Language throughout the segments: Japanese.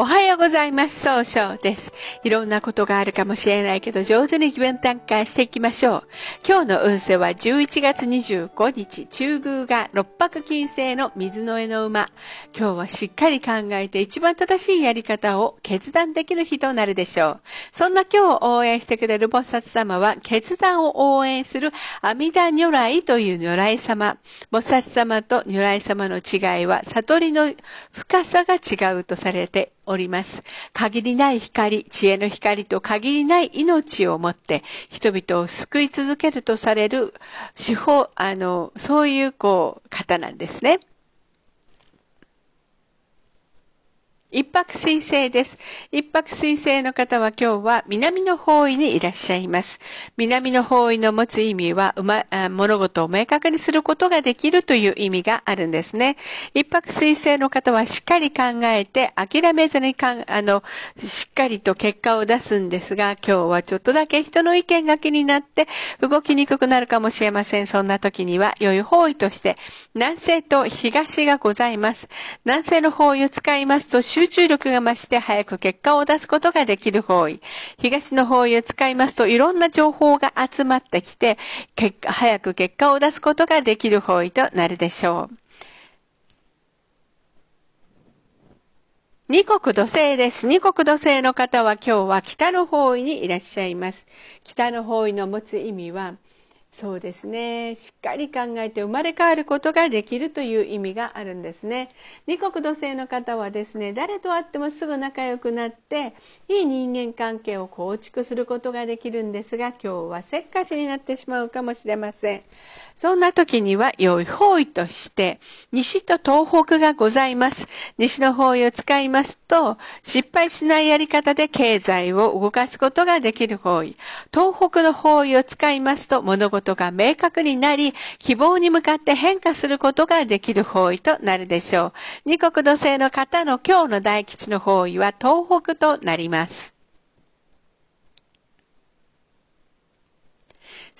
おはようございます。総称です。いろんなことがあるかもしれないけど、上手に気分転換していきましょう。今日の運勢は11月25日、中宮が六白金星の水の絵の馬。今日はしっかり考えて一番正しいやり方を決断できる日となるでしょう。そんな今日を応援してくれる菩薩様は、決断を応援する阿弥陀如来という如来様。菩薩様と如来様の違いは、悟りの深さが違うとされております。限りない光、知恵の光と限りない命をもって人々を救い続けるとされる手法、あの、そういうこう方なんですね。一泊水星です。一泊水星の方は今日は南の方位にいらっしゃいます。南の方位の持つ意味は、ま、物事を明確にすることができるという意味があるんですね。一泊水星の方はしっかり考えて諦めずにかんあの、しっかりと結果を出すんですが、今日はちょっとだけ人の意見が気になって動きにくくなるかもしれません。そんな時には良い方位として南西と東がございます。南西の方位を使いますと集中力が増して早く結果を出すことができる方位。東の方位を使いますといろんな情報が集まってきて、結果、早く結果を出すことができる方位となるでしょう。二国土星です。二国土星の方は今日は北の方位にいらっしゃいます。北の方位の持つ意味は、そうですね。しっかり考えて生まれ変わることができるという意味があるんですね。二国土星の方はですね、誰と会ってもすぐ仲良くなって、いい人間関係を構築することができるんですが、今日はせっかちになってしまうかもしれません。そんな時には良い方位として、西と東北がございます。西の方位を使いますと、失敗しないやり方で経済を動かすことができる方位。東北の方位を使いますと、物事が明確になり、希望に向かって変化することができる方位となるでしょう。二国土星の方の今日の大吉の方位は東北となります。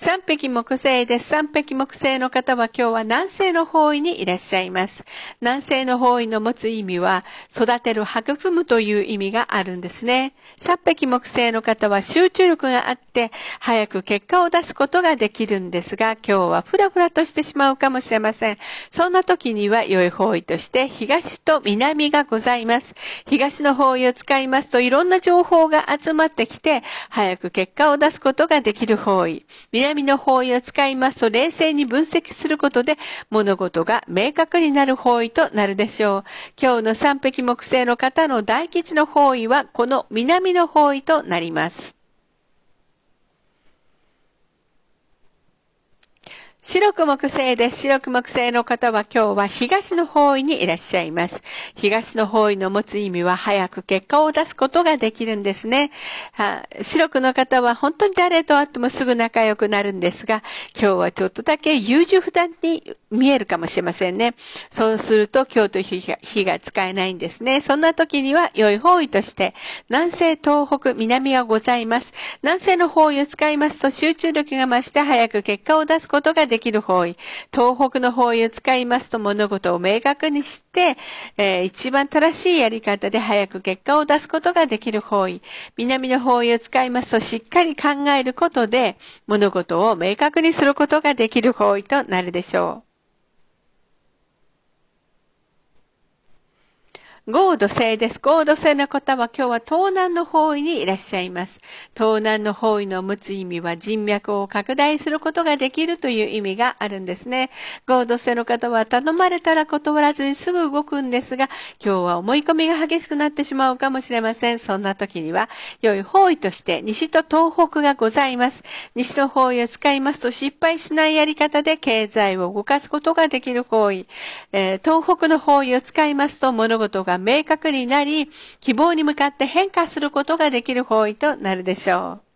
三匹木星です。三匹木星の方は今日は南西の方位にいらっしゃいます。南西の方位の持つ意味は、育てる、育むという意味があるんですね。三匹木星の方は集中力があって、早く結果を出すことができるんですが、今日はふらふらとしてしまうかもしれません。そんな時には良い方位として、東と南がございます。東の方位を使いますと、いろんな情報が集まってきて、早く結果を出すことができる方位。南南の方位を使いますと冷静に分析することで物事が明確になる方位となるでしょう。今日の三匹木星の方の大吉の方位はこの南の方位となります。白く木星です。白く木星の方は今日は東の方位にいらっしゃいます。東の方位の持つ意味は早く結果を出すことができるんですね。白くの方は本当に誰と会ってもすぐ仲良くなるんですが、今日はちょっとだけ優柔不断に見えるかもしれませんね。そうすると今日と日が日が使えないんですね。そんな時には良い方位として南西、東北、南がございます。南西の方位を使いますと集中力が増して早く結果を出すことができできる方位、東北の方位を使いますと物事を明確にして、えー、一番正しいやり方で早く結果を出すことができる方位、南の方位を使いますとしっかり考えることで物事を明確にすることができる方位となるでしょう。ゴード星です。ゴード星の方は今日は東南の方位にいらっしゃいます。東南の方位の持つ意味は人脈を拡大することができるという意味があるんですね。ゴード星の方は頼まれたら断らずにすぐ動くんですが、今日は思い込みが激しくなってしまうかもしれません。そんな時には良い方位として西と東北がございます。西の方位を使いますと失敗しないやり方で経済を動かすことができる方位。えー、東北の方位を使いますと物事が明確になり、希望に向かって変化することができる方位となるでしょう。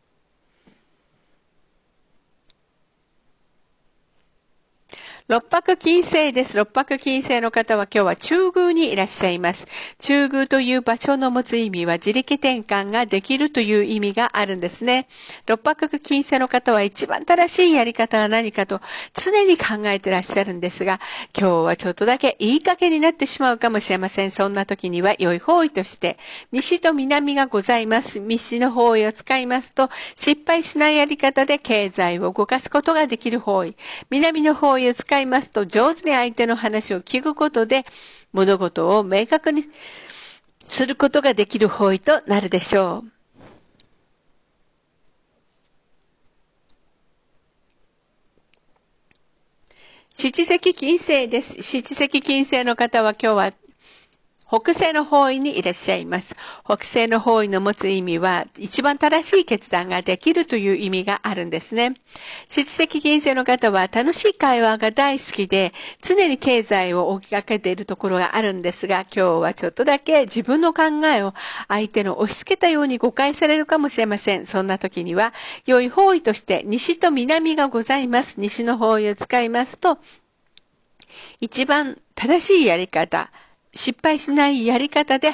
六白金星です。六白金星の方は今日は中宮にいらっしゃいます。中宮という場所の持つ意味は自力転換ができるという意味があるんですね。六白金星の方は一番正しいやり方は何かと常に考えてらっしゃるんですが、今日はちょっとだけ言いかけになってしまうかもしれません。そんな時には良い方位として、西と南がございます。西の方位を使いますと、失敗しないやり方で経済を動かすことができる方位。南の方位を使いますと、上手に相手の話を聞くことで、物事を明確にすることができる方位となるでしょう。七石金星です。七石金星の方は今日は北西の方位にいらっしゃいます。北西の方位の持つ意味は、一番正しい決断ができるという意味があるんですね。七石金星の方は楽しい会話が大好きで、常に経済を追いかけているところがあるんですが、今日はちょっとだけ自分の考えを相手の押し付けたように誤解されるかもしれません。そんな時には、良い方位として西と南がございます。西の方位を使いますと、一番正しいやり方、失敗しないやり方で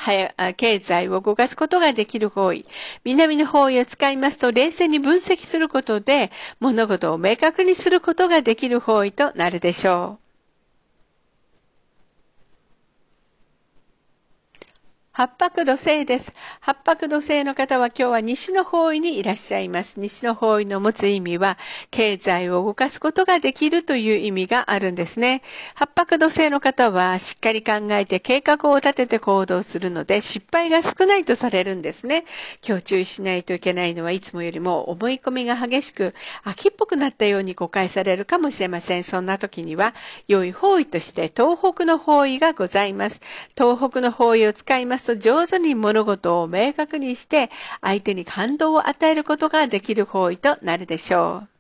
経済を動かすことができる方位。南の方位を使いますと冷静に分析することで物事を明確にすることができる方位となるでしょう。八白土星です。八白土星の方は今日は西の方位にいらっしゃいます。西の方位の持つ意味は、経済を動かすことができるという意味があるんですね。八白土星の方は、しっかり考えて計画を立てて行動するので、失敗が少ないとされるんですね。今日注意しないといけないのはいつもよりも思い込みが激しく、秋っぽくなったように誤解されるかもしれません。そんな時には、良い方位として東北の方位がございます。東北の方位を使いますと上手に物事を明確にして相手に感動を与えることができる行為となるでしょう。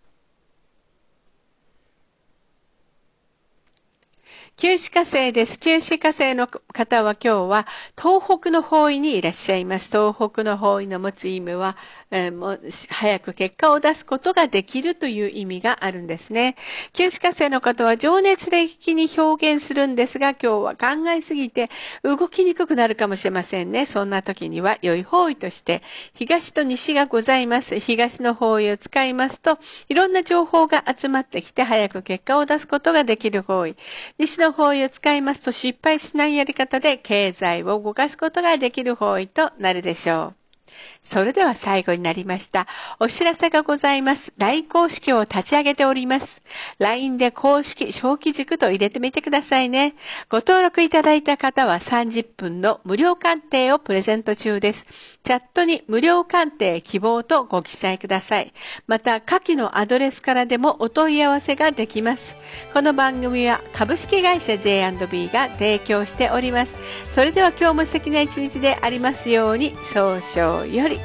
九死火星です。九死火星の方は今日は東北の方位にいらっしゃいます。東北の方位の持つ意味は、えー、も早く結果を出すことができるという意味があるんですね。九死火星の方は情熱的に表現するんですが、今日は考えすぎて動きにくくなるかもしれませんね。そんな時には良い方位として東と西がございます。東の方位を使いますと、いろんな情報が集まってきて早く結果を出すことができる方位。西のの方位を使いますと失敗しないやり方で経済を動かすことができる方位となるでしょう。それでは最後になりました。お知らせがございます。LINE 公式を立ち上げております。LINE で公式小規軸と入れてみてくださいね。ご登録いただいた方は30分の無料鑑定をプレゼント中です。チャットに無料鑑定希望とご記載ください。また、下記のアドレスからでもお問い合わせができます。この番組は株式会社 J&B が提供しております。それでは今日も素敵な一日でありますように、早々より。